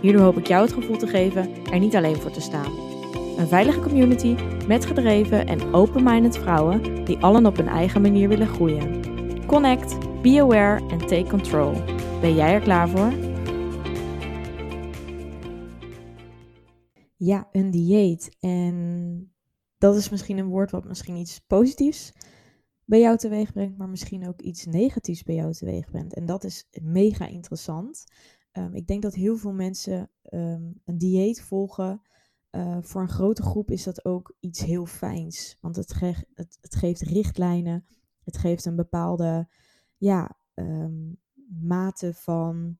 Hierdoor hoop ik jou het gevoel te geven er niet alleen voor te staan. Een veilige community met gedreven en open-minded vrouwen die allen op hun eigen manier willen groeien. Connect, be aware en take control. Ben jij er klaar voor? Ja, een dieet. En dat is misschien een woord wat misschien iets positiefs bij jou teweeg brengt, maar misschien ook iets negatiefs bij jou teweeg brengt. En dat is mega interessant. Um, ik denk dat heel veel mensen um, een dieet volgen. Uh, voor een grote groep is dat ook iets heel fijns. Want het, het, het geeft richtlijnen. Het geeft een bepaalde ja, um, mate van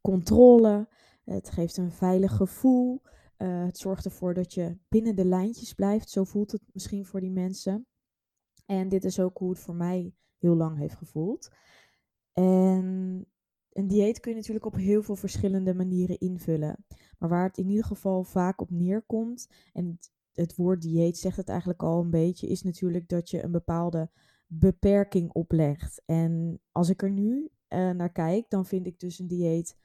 controle. Het geeft een veilig gevoel. Uh, het zorgt ervoor dat je binnen de lijntjes blijft. Zo voelt het misschien voor die mensen. En dit is ook hoe het voor mij heel lang heeft gevoeld. En een dieet kun je natuurlijk op heel veel verschillende manieren invullen. Maar waar het in ieder geval vaak op neerkomt, en het, woord dieet zegt het eigenlijk al een beetje, is natuurlijk dat je een bepaalde beperking oplegt. En als ik er nu uh, naar kijk, dan vind ik dus een dieet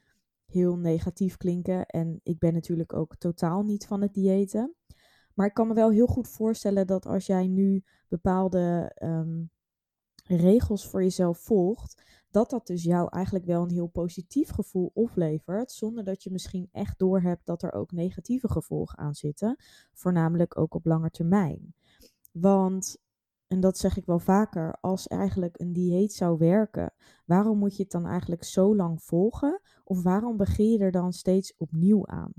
heel negatief klinken. En ik ben natuurlijk ook totaal niet van het diëten. Maar ik kan me wel heel goed voorstellen dat als jij nu bepaalde um, regels voor jezelf volgt, dat dat dus jou eigenlijk wel een heel positief gevoel oplevert, zonder dat je misschien echt doorhebt dat er ook negatieve gevolgen aan zitten, voornamelijk ook op lange termijn. Want, en dat zeg ik wel vaker, als eigenlijk een dieet zou werken, waarom moet je het dan eigenlijk zo lang volgen? Of waarom begin je er dan steeds opnieuw aan?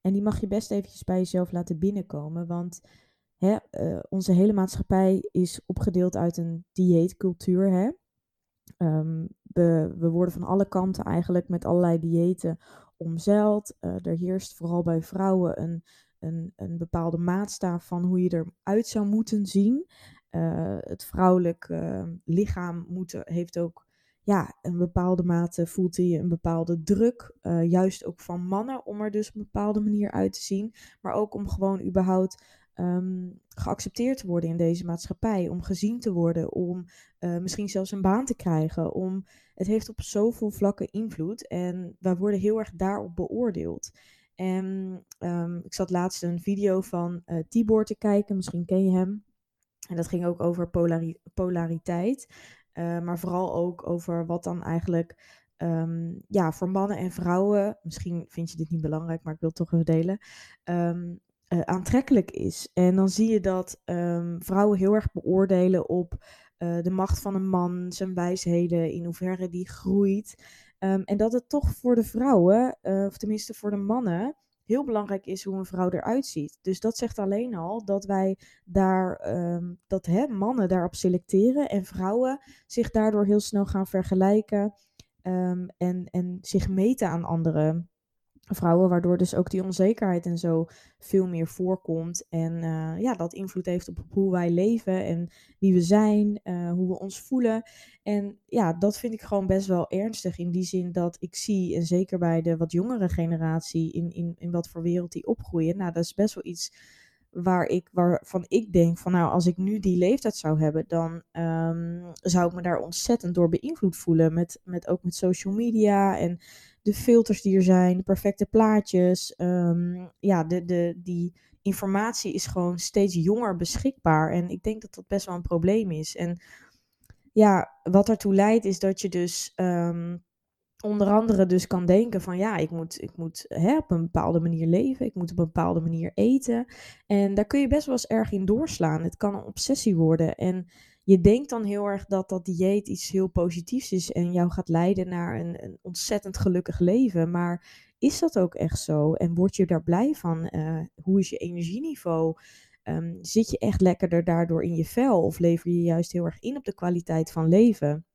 En die mag je best eventjes bij jezelf laten binnenkomen, want hè, uh, onze hele maatschappij is opgedeeld uit een dieetcultuur. Hè? Um, we, worden van alle kanten eigenlijk met allerlei diëten omzeild. Uh, er heerst vooral bij vrouwen een, een, een bepaalde maatstaaf van hoe je eruit zou moeten zien. Uh, het vrouwelijk uh, lichaam moet, heeft ook ja, een bepaalde mate voelt hij een bepaalde druk. juist ook van mannen om er dus op een bepaalde manier uit te zien. Maar ook om gewoon überhaupt um, geaccepteerd te worden in deze maatschappij, om gezien te worden, om uh, misschien zelfs een baan te krijgen. Om, het heeft op zoveel vlakken invloed en wij worden heel erg daarop beoordeeld. En um, ik zat laatst een video van uh, Tibor te kijken, misschien ken je hem. En dat ging ook over polari polariteit, uh, maar vooral ook over wat dan eigenlijk um, ja, voor mannen en vrouwen, misschien vind je dit niet belangrijk, maar ik wil het toch even delen. Uh, aantrekkelijk is. En dan zie je dat um, vrouwen heel erg beoordelen op uh, de macht van een man, zijn wijsheden, in hoeverre die groeit. Um, en dat het toch voor de vrouwen, uh, of tenminste voor de mannen, heel belangrijk is hoe een vrouw eruit ziet. Dus dat zegt alleen al dat wij daar, um, dat hè, mannen daarop selecteren en vrouwen zich daardoor heel snel gaan vergelijken en, en zich meten aan anderen vrouwen, waardoor dus ook die onzekerheid en zo veel meer voorkomt. En uh, ja, dat invloed heeft op hoe wij leven en wie we zijn, uh, hoe we ons voelen. En ja, dat vind ik gewoon best wel ernstig in die zin dat ik zie, en zeker bij de wat jongere generatie, in, in, in wat voor wereld die opgroeien, nou, dat is best wel iets waar ik, waarvan ik denk van nou, als ik nu die leeftijd zou hebben, dan um, zou ik me daar ontzettend door beïnvloed voelen. Met, met ook met social media en de filters die er zijn, de perfecte plaatjes. Um, ja, de, de, die informatie is gewoon steeds jonger beschikbaar. En ik denk dat dat best wel een probleem is. En ja, wat ertoe leidt is dat je dus um, onder andere dus kan denken van ja, ik moet, ik moet hè, op een bepaalde manier leven, ik moet op een bepaalde manier eten. En daar kun je best wel eens erg in doorslaan. Het kan een obsessie worden. En je denkt dan heel erg dat dat dieet iets heel positiefs is en jou gaat leiden naar een, een ontzettend gelukkig leven. Maar is dat ook echt zo? En word je daar blij van? Uh, hoe is je energieniveau? Um, zit je echt lekkerder daardoor in je vel? Of lever je juist heel erg in op de kwaliteit van leven?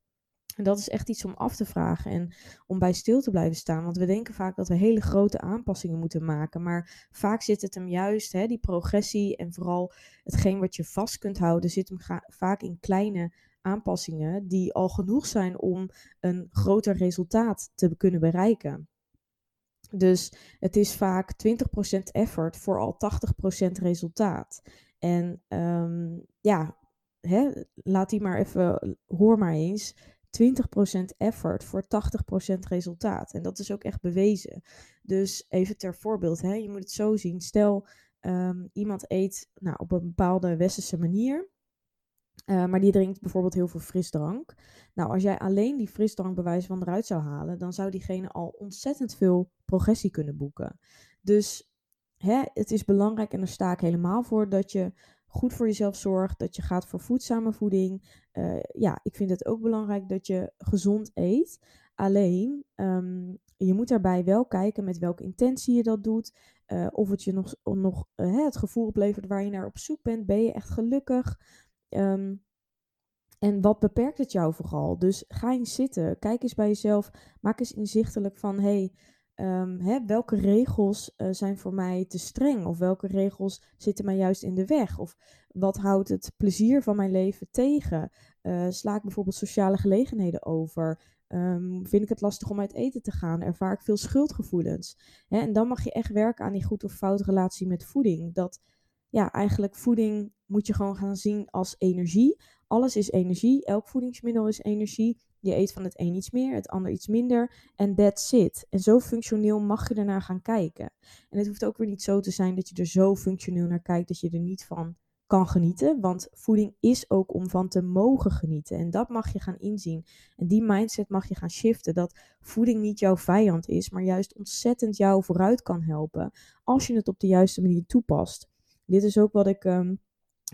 En dat is echt iets om af te vragen en om bij stil te blijven staan. Want we denken vaak dat we hele grote aanpassingen moeten maken. Maar vaak zit het hem juist, hè, die progressie en vooral hetgeen wat je vast kunt houden, zit hem vaak in kleine aanpassingen die al genoeg zijn om een groter resultaat te kunnen bereiken. Dus het is vaak 20% effort voor al 80% resultaat. En um, ja, hè, laat die maar even, hoor maar eens. 20% effort voor 80% resultaat. En dat is ook echt bewezen. Dus even ter voorbeeld, hè, je moet het zo zien. Stel, um, iemand eet nou, op een bepaalde westerse manier. Uh, maar die drinkt bijvoorbeeld heel veel frisdrank. Nou, als jij alleen die frisdrank bewijs van eruit zou halen, dan zou diegene al ontzettend veel progressie kunnen boeken. Dus hè, het is belangrijk, en daar sta ik helemaal voor, dat je goed voor jezelf zorgt, dat je gaat voor voedzame voeding. Uh, ja, ik vind het ook belangrijk dat je gezond eet. Alleen, um, je moet daarbij wel kijken met welke intentie je dat doet. Uh, of het je nog, nog uh, het gevoel oplevert waar je naar op zoek bent. Ben je echt gelukkig? Um, en wat beperkt het jou vooral? Dus ga eens zitten, kijk eens bij jezelf, maak eens inzichtelijk van hey, um, hè, welke regels uh, zijn voor mij te streng? Of welke regels zitten mij juist in de weg? Of wat houdt het plezier van mijn leven tegen? Uh, sla ik bijvoorbeeld sociale gelegenheden over? Um, vind ik het lastig om uit eten te gaan? Ervaar ik veel schuldgevoelens? Hè? En dan mag je echt werken aan die goed of fout relatie met voeding. Dat ja, eigenlijk voeding moet je gewoon gaan zien als energie. Alles is energie. Elk voedingsmiddel is energie. Je eet van het een iets meer, het ander iets minder. En that's it. En zo functioneel mag je ernaar gaan kijken. En het hoeft ook weer niet zo te zijn dat je er zo functioneel naar kijkt dat je er niet van kan genieten. Want voeding is ook om van te mogen genieten. En dat mag je gaan inzien. En die mindset mag je gaan shiften. Dat voeding niet jouw vijand is, maar juist ontzettend jou vooruit kan helpen. Als je het op de juiste manier toepast. Dit is ook wat ik ehm,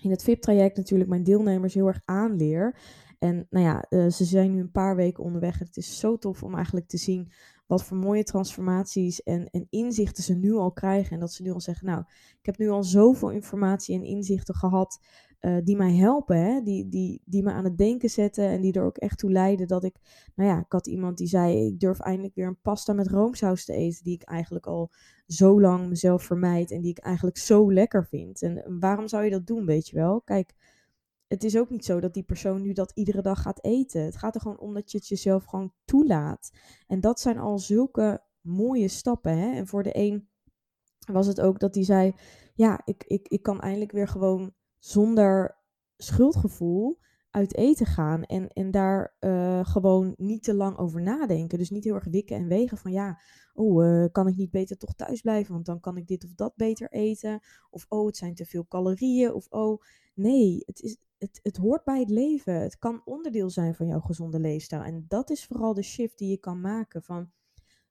in het VIP-traject natuurlijk mijn deelnemers heel erg aanleer. En nou ja, uh, ze zijn nu een paar weken onderweg. En het is zo tof om eigenlijk te zien wat voor mooie transformaties en, en inzichten ze nu al krijgen. En dat ze nu al zeggen, nou, ik heb nu al zoveel informatie en inzichten gehad uh, die mij helpen? Die, die, die me aan het denken zetten en die er ook echt toe leiden dat ik, nou ja, ik had iemand die zei, ik durf eindelijk weer een pasta met roomsaus te eten, die ik eigenlijk al zo lang mezelf vermijd en die ik eigenlijk zo lekker vind. En waarom zou je dat doen, weet je wel? Kijk, het is ook niet zo dat die persoon nu dat iedere dag gaat eten. Het gaat er gewoon om dat je het jezelf gewoon toelaat. En dat zijn al zulke mooie stappen. Hè? En voor de een was het ook dat hij zei: Ja, ik, ik, ik kan eindelijk weer gewoon zonder schuldgevoel uit eten gaan. En, en daar uh, gewoon niet te lang over nadenken. Dus niet heel erg wikken en wegen van ja, oh, uh, kan ik niet beter toch thuis blijven? Want dan kan ik dit of dat beter eten. Of oh, het zijn te veel calorieën. Of oh, nee, het, is, het, het hoort bij het leven. Het kan onderdeel zijn van jouw gezonde leefstijl. En dat is vooral de shift die je kan maken van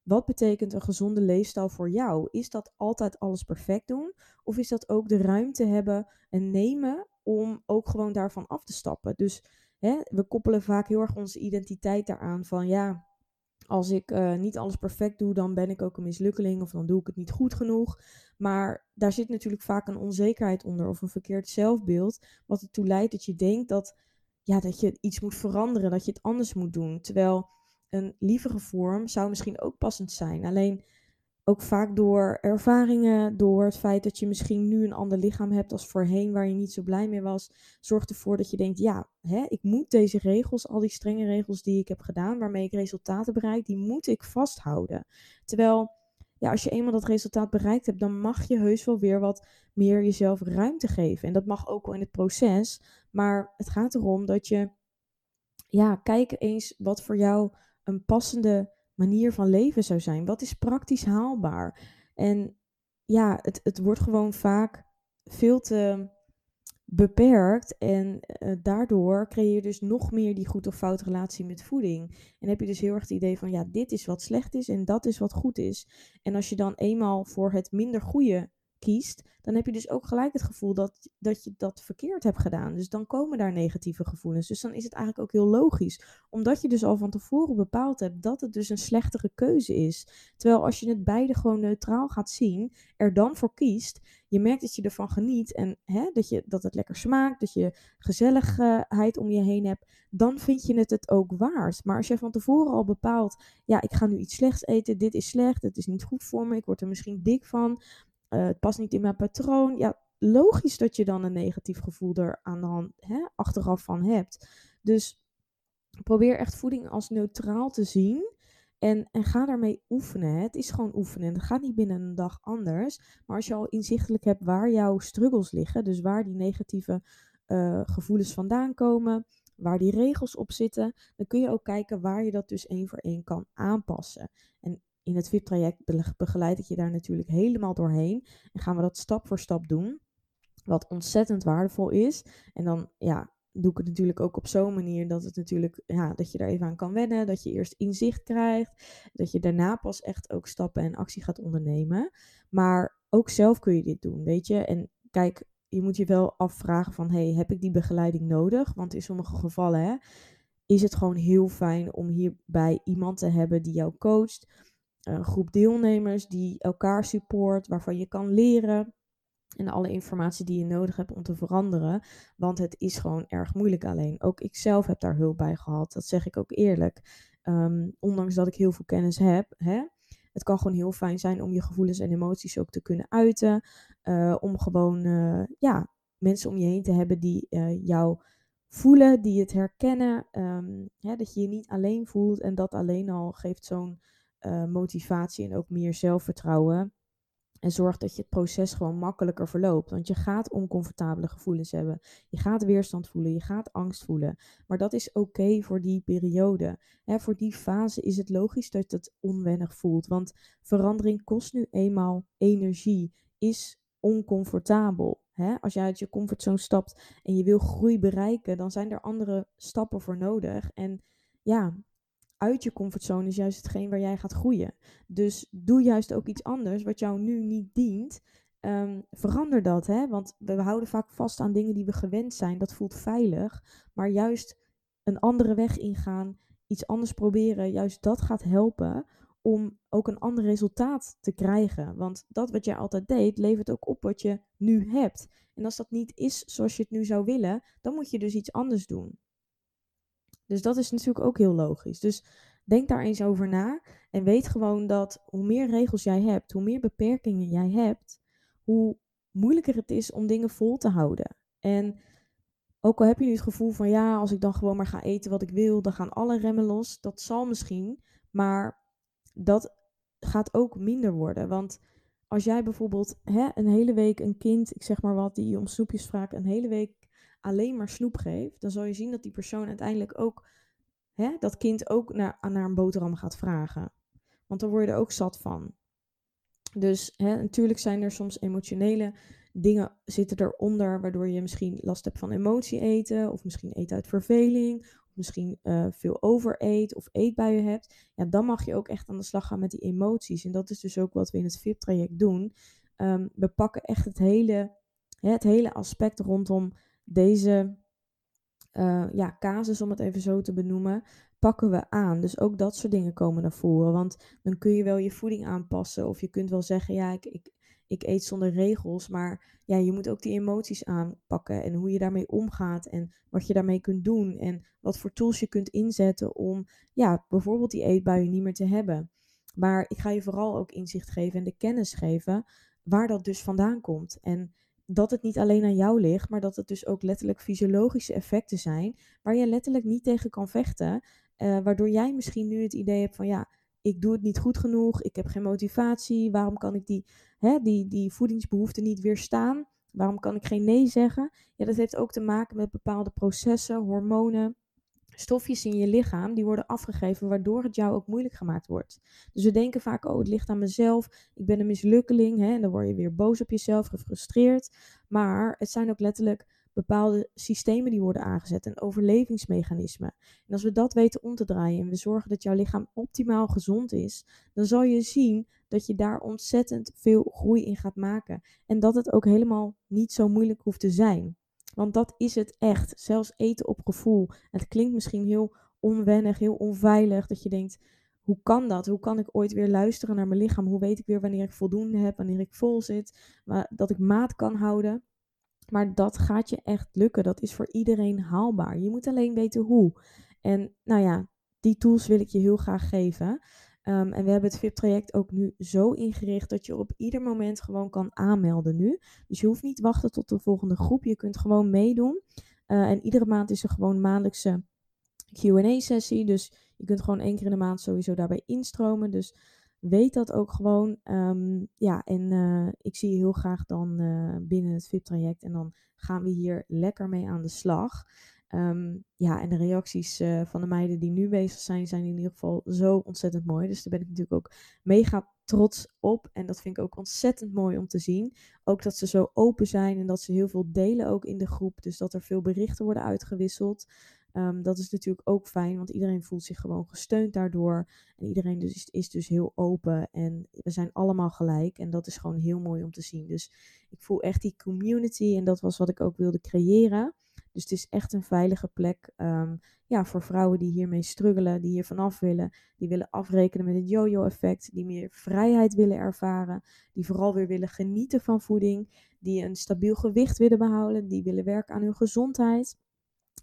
wat betekent een gezonde leefstijl voor jou? Is dat altijd alles perfect doen? Of is dat ook de ruimte hebben en nemen om ook gewoon daarvan af te stappen? Dus hè, we koppelen vaak heel erg onze identiteit daaraan van ja, als ik uh, niet alles perfect doe, dan ben ik ook een mislukkeling of dan doe ik het niet goed genoeg. Maar daar zit natuurlijk vaak een onzekerheid onder of een verkeerd zelfbeeld, wat ertoe leidt dat je denkt dat, ja, dat je iets moet veranderen, dat je het anders moet doen. Terwijl een lievere vorm zou misschien ook passend zijn. Alleen ook vaak door ervaringen, door het feit dat je misschien nu een ander lichaam hebt als voorheen waar je niet zo blij mee was, zorgt ervoor dat je denkt, ja, hè, ik moet deze regels, al die strenge regels die ik heb gedaan, waarmee ik resultaten bereik, die moet ik vasthouden. Terwijl, ja, als je eenmaal dat resultaat bereikt hebt, dan mag je heus wel weer wat meer jezelf ruimte geven. En dat mag ook wel in het proces, maar het gaat erom dat je, ja, kijk eens wat voor jou een passende manier van leven zou zijn? Wat is praktisch haalbaar? En ja, het, het wordt gewoon vaak veel te beperkt en uh, daardoor creëer je dus nog meer die goed of fout relatie met voeding. En heb je dus heel erg het idee van ja, dit is wat slecht is en dat is wat goed is. En als je dan eenmaal voor het minder goede kiest, dan heb je dus ook gelijk het gevoel dat, dat je dat verkeerd hebt gedaan. Dus dan komen daar negatieve gevoelens. Dus dan is het eigenlijk ook heel logisch. Omdat je dus al van tevoren bepaald hebt dat het dus een slechtere keuze is. Terwijl als je het beide gewoon neutraal gaat zien, er dan voor kiest, je merkt dat je ervan geniet en hè, dat, je, dat het lekker smaakt, dat je gezelligheid om je heen hebt, dan vind je het het ook waard. Maar als je van tevoren al bepaalt, ja, ik ga nu iets slechts eten, dit is slecht, het is niet goed voor me, ik word er misschien dik van, uh, het past niet in mijn patroon. Ja, logisch dat je dan een negatief gevoel er aan de hand, hè, achteraf van hebt. Dus probeer echt voeding als neutraal te zien. En, en ga daarmee oefenen. Het is gewoon oefenen. Het gaat niet binnen een dag anders. Maar als je al inzichtelijk hebt waar jouw struggles liggen, dus waar die negatieve uh, gevoelens vandaan komen, waar die regels op zitten, dan kun je ook kijken waar je dat dus één voor één kan aanpassen. En in het VIP-traject begeleid ik je daar natuurlijk helemaal doorheen. En gaan we dat stap voor stap doen. Wat ontzettend waardevol is. En dan ja, doe ik het natuurlijk ook op zo'n manier dat het natuurlijk, ja, dat je er even aan kan wennen. Dat je eerst inzicht krijgt. Dat je daarna pas echt ook stappen en actie gaat ondernemen. Maar ook zelf kun je dit doen, weet je. En kijk, je moet je wel afvragen van, hey, heb ik die begeleiding nodig? Want in sommige gevallen hè, is het gewoon heel fijn om hierbij iemand te hebben die jou coacht een groep deelnemers die elkaar support, waarvan je kan leren. En alle informatie die je nodig hebt om te veranderen. Want het is gewoon erg moeilijk alleen. Ook ik zelf heb daar hulp bij gehad. Dat zeg ik ook eerlijk. Ehm, ondanks dat ik heel veel kennis heb. Hè, het kan gewoon heel fijn zijn om je gevoelens en emoties ook te kunnen uiten. Uh, om gewoon uh, ja, mensen om je heen te hebben die jou voelen, die het herkennen. Um, hè, dat je je niet alleen voelt. En dat alleen al geeft zo'n uh, motivatie en ook meer zelfvertrouwen. En zorg dat je het proces gewoon makkelijker verloopt. Want je gaat oncomfortabele gevoelens hebben. Je gaat weerstand voelen. Je gaat angst voelen. Maar dat is oké voor die periode. Hè, voor die fase is het logisch dat het onwennig voelt. Want verandering kost nu eenmaal energie. Is oncomfortabel. Hè? Als jij uit je comfortzone stapt en je wil groei bereiken, dan zijn er andere stappen voor nodig. En ja, uit je comfortzone is juist hetgeen waar jij gaat groeien. Dus doe juist ook iets anders wat jou nu niet dient. Ehm, verander dat, hè? want we houden vaak vast aan dingen die we gewend zijn. Dat voelt veilig. Maar juist een andere weg ingaan, iets anders proberen, juist dat gaat helpen om ook een ander resultaat te krijgen. Want dat wat jij altijd deed, levert ook op wat je nu hebt. En als dat niet is zoals je het nu zou willen, dan moet je dus iets anders doen. Dus dat is natuurlijk ook heel logisch. Dus denk daar eens over na en weet gewoon dat hoe meer regels jij hebt, hoe meer beperkingen jij hebt, hoe moeilijker het is om dingen vol te houden. En ook al heb je nu het gevoel van ja, als ik dan gewoon maar ga eten wat ik wil, dan gaan alle remmen los. Dat zal misschien, maar dat gaat ook minder worden. Want als jij bijvoorbeeld hè, een hele week een kind, ik zeg maar wat, die om snoepjes vraagt, een hele week alleen maar snoep geeft, dan zal je zien dat die persoon uiteindelijk ook, hè, dat kind ook naar, naar een boterham gaat vragen. Want dan word je er ook zat van. Dus hè, natuurlijk zijn er soms emotionele dingen zitten eronder, waardoor je misschien last hebt van emotie eten, of misschien eten uit verveling, of misschien uh, veel overeet of eetbuien hebt. Ja, dan mag je ook echt aan de slag gaan met die emoties. En dat is dus ook wat we in het VIP-traject doen. Um, we pakken echt het hele, hè, het hele aspect rondom deze uh, ja, casus, om het even zo te benoemen, pakken we aan. Dus ook dat soort dingen komen naar voren. Want dan kun je wel je voeding aanpassen. Of je kunt wel zeggen, ja, ik, ik, ik eet zonder regels. Maar ja, je moet ook die emoties aanpakken. En hoe je daarmee omgaat. En wat je daarmee kunt doen. En wat voor tools je kunt inzetten om ja, bijvoorbeeld die eetbuien niet meer te hebben. Maar ik ga je vooral ook inzicht geven en de kennis geven waar dat dus vandaan komt. En dat het niet alleen aan jou ligt, maar dat het dus ook letterlijk fysiologische effecten zijn, waar je letterlijk niet tegen kan vechten, uh, waardoor jij misschien nu het idee hebt van ja, ik doe het niet goed genoeg, ik heb geen motivatie, waarom kan ik die, hè, die, die voedingsbehoeften niet weerstaan? Waarom kan ik geen nee zeggen? Ja, dat heeft ook te maken met bepaalde processen, hormonen, stofjes in je lichaam die worden afgegeven, waardoor het jou ook moeilijk gemaakt wordt. Dus we denken vaak, oh, het ligt aan mezelf, ik ben een mislukkeling, hè, en dan word je weer boos op jezelf, gefrustreerd. Maar het zijn ook letterlijk bepaalde systemen die worden aangezet en overlevingsmechanismen. En als we dat weten om te draaien en we zorgen dat jouw lichaam optimaal gezond is, dan zal je zien dat je daar ontzettend veel groei in gaat maken. En dat het ook helemaal niet zo moeilijk hoeft te zijn. Want dat is het echt. Zelfs eten op gevoel. Het klinkt misschien heel onwennig, heel onveilig. Dat je denkt, hoe kan dat? Hoe kan ik ooit weer luisteren naar mijn lichaam? Hoe weet ik weer wanneer ik voldoende heb, wanneer ik vol zit? Maar dat ik maat kan houden. Maar dat gaat je echt lukken. Dat is voor iedereen haalbaar. Je moet alleen weten hoe. En nou ja, die tools wil ik je heel graag geven. Ehm, en we hebben het VIP-traject ook nu zo ingericht dat je op ieder moment gewoon kan aanmelden nu. Dus je hoeft niet wachten tot de volgende groep. Je kunt gewoon meedoen. Uh, en iedere maand is er gewoon maandelijkse QA-sessie. Dus je kunt gewoon één keer in de maand sowieso daarbij instromen. Dus weet dat ook gewoon. Um, ja, en uh, ik zie je heel graag dan uh, binnen het VIP-traject. En dan gaan we hier lekker mee aan de slag. Um, ja, en de reacties uh, van de meiden die nu bezig zijn, zijn in ieder geval zo ontzettend mooi. Dus daar ben ik natuurlijk ook mega trots op. En dat vind ik ook ontzettend mooi om te zien. Ook dat ze zo open zijn en dat ze heel veel delen ook in de groep. Dus dat er veel berichten worden uitgewisseld. Um, dat is natuurlijk ook fijn, want iedereen voelt zich gewoon gesteund daardoor. En iedereen dus is dus heel open. En we zijn allemaal gelijk. En dat is gewoon heel mooi om te zien. Dus ik voel echt die community. En dat was wat ik ook wilde creëren. Dus het is echt een veilige plek um, ja, voor vrouwen die hiermee struggelen, die hier vanaf willen, die willen afrekenen met het yo-yo-effect, die meer vrijheid willen ervaren, die vooral weer willen genieten van voeding, die een stabiel gewicht willen behouden, die willen werken aan hun gezondheid.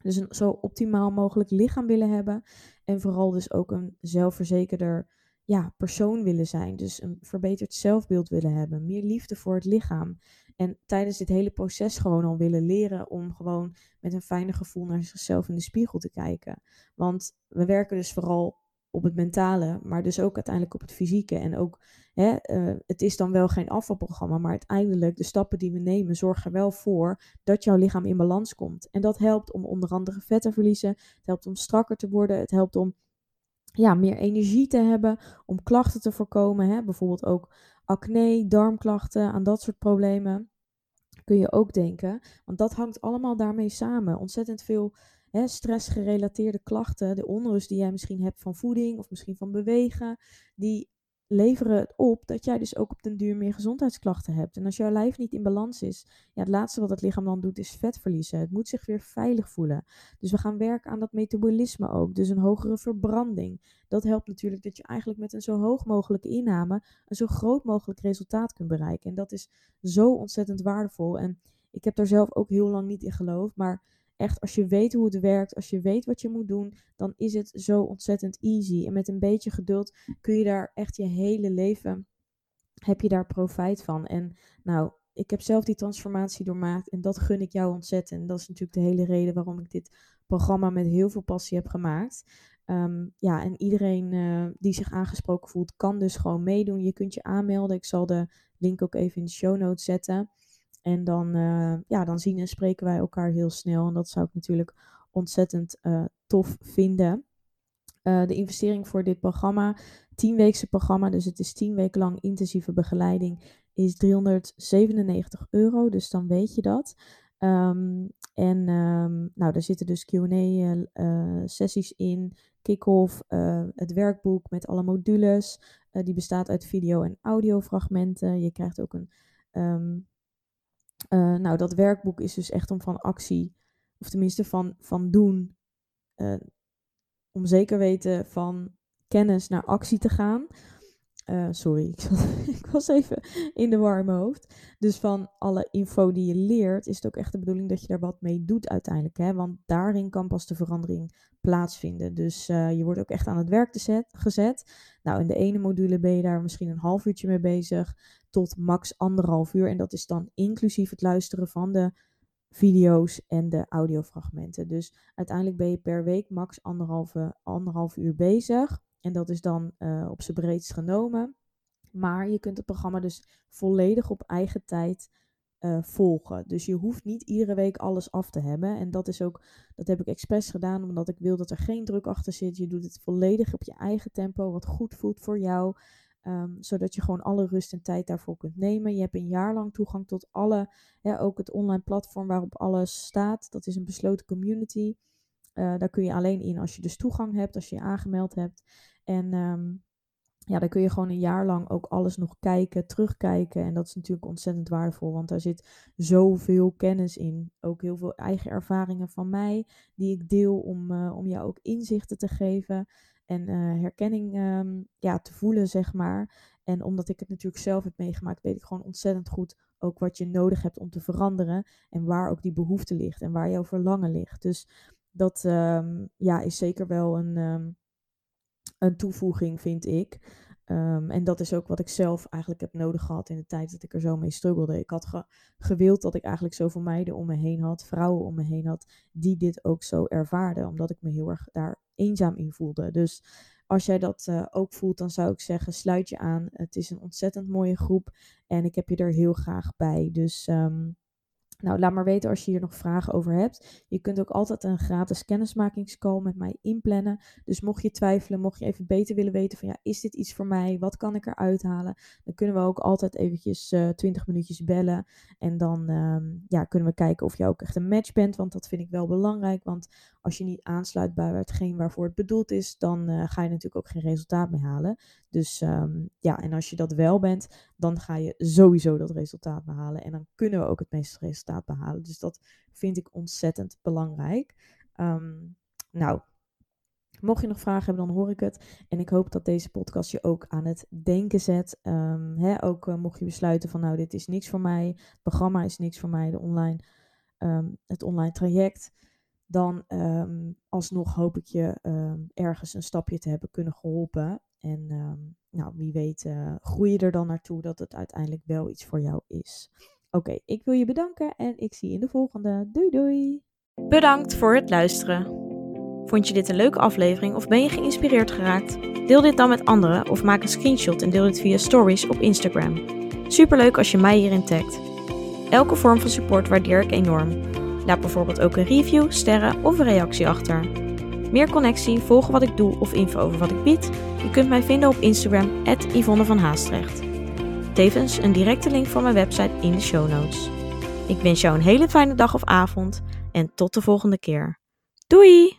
Dus een zo optimaal mogelijk lichaam willen hebben. En vooral dus ook een zelfverzekerder ja, persoon willen zijn. Dus een verbeterd zelfbeeld willen hebben. Meer liefde voor het lichaam. En tijdens dit hele proces gewoon al willen leren om gewoon met een fijner gevoel naar zichzelf in de spiegel te kijken. Want we werken dus vooral op het mentale, maar dus ook uiteindelijk op het fysieke. En ook, hè, uh, het is dan wel geen afvalprogramma, maar uiteindelijk de stappen die we nemen zorgen er wel voor dat jouw lichaam in balans komt. En dat helpt om onder andere vet te verliezen, het helpt om strakker te worden, het helpt om ja, meer energie te hebben, om klachten te voorkomen. Hè? Bijvoorbeeld ook acne, darmklachten, aan dat soort problemen. Kun je ook denken. Want dat hangt allemaal daarmee samen. Ontzettend veel hè, stressgerelateerde klachten, de onrust die jij misschien hebt van voeding of misschien van bewegen, die leveren het op dat jij dus ook op den duur meer gezondheidsklachten hebt. En als jouw lijf niet in balans is, ja, het laatste wat het lichaam dan doet is vet verliezen. Het moet zich weer veilig voelen. Dus we gaan werken aan dat metabolisme ook, dus een hogere verbranding. Dat helpt natuurlijk dat je eigenlijk met een zo hoog mogelijke inname een zo groot mogelijk resultaat kunt bereiken. En dat is zo ontzettend waardevol. En ik heb daar zelf ook heel lang niet in geloofd, maar echt, als je weet hoe het werkt, als je weet wat je moet doen, dan is het zo ontzettend easy. En met een beetje geduld kun je daar echt je hele leven, heb je daar profijt van. En nou, ik heb zelf die transformatie doormaakt en dat gun ik jou ontzettend. En dat is natuurlijk de hele reden waarom ik dit programma met heel veel passie heb gemaakt. Um, ja, en iedereen uh, die zich aangesproken voelt, kan dus gewoon meedoen. Je kunt je aanmelden. Ik zal de link ook even in de show notes zetten. En dan, uh, ja, dan zien en spreken wij elkaar heel snel. En dat zou ik natuurlijk ontzettend uh, tof vinden. Uh, de investering voor dit programma, 10-weekse programma, dus het is 10 weken lang intensieve begeleiding, is 397 euro. Dus dan weet je dat. Um, en um, nou, daar zitten dus QA-sessies in, kick-off, het werkboek met alle modules. die bestaat uit video- en audiofragmenten. Je krijgt ook een um, uh, nou, dat werkboek is dus echt om van actie, of tenminste van, van doen, uh, om zeker weten van kennis naar actie te gaan. Uh, sorry, ik, ik, was even in de warme hoofd. Dus van alle info die je leert, is het ook echt de bedoeling dat je daar wat mee doet uiteindelijk. Hè? Want daarin kan pas de verandering plaatsvinden. Dus uh, je wordt ook echt aan het werk zet, gezet. Nou, in de ene module ben je daar misschien een half uurtje mee bezig, tot max anderhalf uur. En dat is dan inclusief het luisteren van de video's en de audiofragmenten. Dus uiteindelijk ben je per week max anderhalve, anderhalf uur bezig. En dat is dan uh, op zijn breedst genomen. Maar je kunt het programma dus volledig op eigen tijd uh, volgen. Dus je hoeft niet iedere week alles af te hebben. En dat is ook, dat heb ik expres gedaan, omdat ik wil dat er geen druk achter zit. Je doet het volledig op je eigen tempo, wat goed voelt voor jou. Ehm, zodat je gewoon alle rust en tijd daarvoor kunt nemen. Je hebt een jaar lang toegang tot alle, ook het online platform waarop alles staat. Dat is een besloten community. Uh, daar kun je alleen in als je dus toegang hebt, als je je aangemeld hebt. En ehm, ja, dan kun je gewoon een jaar lang ook alles nog kijken, terugkijken. En dat is natuurlijk ontzettend waardevol, want daar zit zoveel kennis in. Ook heel veel eigen ervaringen van mij, die ik deel om, uh, om jou ook inzichten te geven en uh, herkenning um, ja, te voelen, zeg maar. En omdat ik het natuurlijk zelf heb meegemaakt, weet ik gewoon ontzettend goed ook wat je nodig hebt om te veranderen. En waar ook die behoefte ligt en waar jouw verlangen ligt. Dus dat um, ja, is zeker wel een, een toevoeging, vind ik. Um, en dat is ook wat ik zelf eigenlijk heb nodig gehad in de tijd dat ik er zo mee struggelde. Ik had ge gewild dat ik eigenlijk zoveel meiden om me heen had, vrouwen om me heen had, die dit ook zo ervaarden, omdat ik me heel erg daar eenzaam in voelde. Dus als jij dat uh, ook voelt, dan zou ik zeggen, sluit je aan. Het is een ontzettend mooie groep en ik heb je er heel graag bij. Dus um, nou, laat maar weten als je hier nog vragen over hebt. Je kunt ook altijd een gratis kennismakingscall met mij inplannen. Dus mocht je twijfelen, mocht je even beter willen weten van ja, is dit iets voor mij? Wat kan ik eruit halen? Dan kunnen we ook altijd eventjes uh, 20 minuutjes bellen. En dan um, ja, kunnen we kijken of je ook echt een match bent. Want dat vind ik wel belangrijk. Want als je niet aansluit bij hetgeen waarvoor het bedoeld is, dan uh, ga je natuurlijk ook geen resultaat meer halen. Dus um, ja, en als je dat wel bent, dan ga je sowieso dat resultaat behalen. En dan kunnen we ook het meeste resultaat behalen. Dus dat vind ik ontzettend belangrijk. Um, nou, mocht je nog vragen hebben, dan hoor ik het. En ik hoop dat deze podcast je ook aan het denken zet. Um, ook uh, mocht je besluiten van nou, dit is niks voor mij. Het programma is niks voor mij. De online, het online traject dan um, alsnog hoop ik je um, ergens een stapje te hebben kunnen geholpen. En um, nou, wie weet uh, groei je er dan naartoe dat het uiteindelijk wel iets voor jou is. Oké, ik wil je bedanken en ik zie je in de volgende. Doei doei! Bedankt voor het luisteren. Vond je dit een leuke aflevering of ben je geïnspireerd geraakt? Deel dit dan met anderen of maak een screenshot en deel dit via stories op Instagram. Superleuk als je mij hierin tagt. Elke vorm van support waardeer ik enorm. Laat bijvoorbeeld ook een review, sterren of een reactie achter. Meer connectie, volgen wat ik doe of info over wat ik bied? Je kunt mij vinden op Instagram, Yvonne van Haastrecht. Tevens een directe link van mijn website in de show notes. Ik wens jou een hele fijne dag of avond en tot de volgende keer. Doei!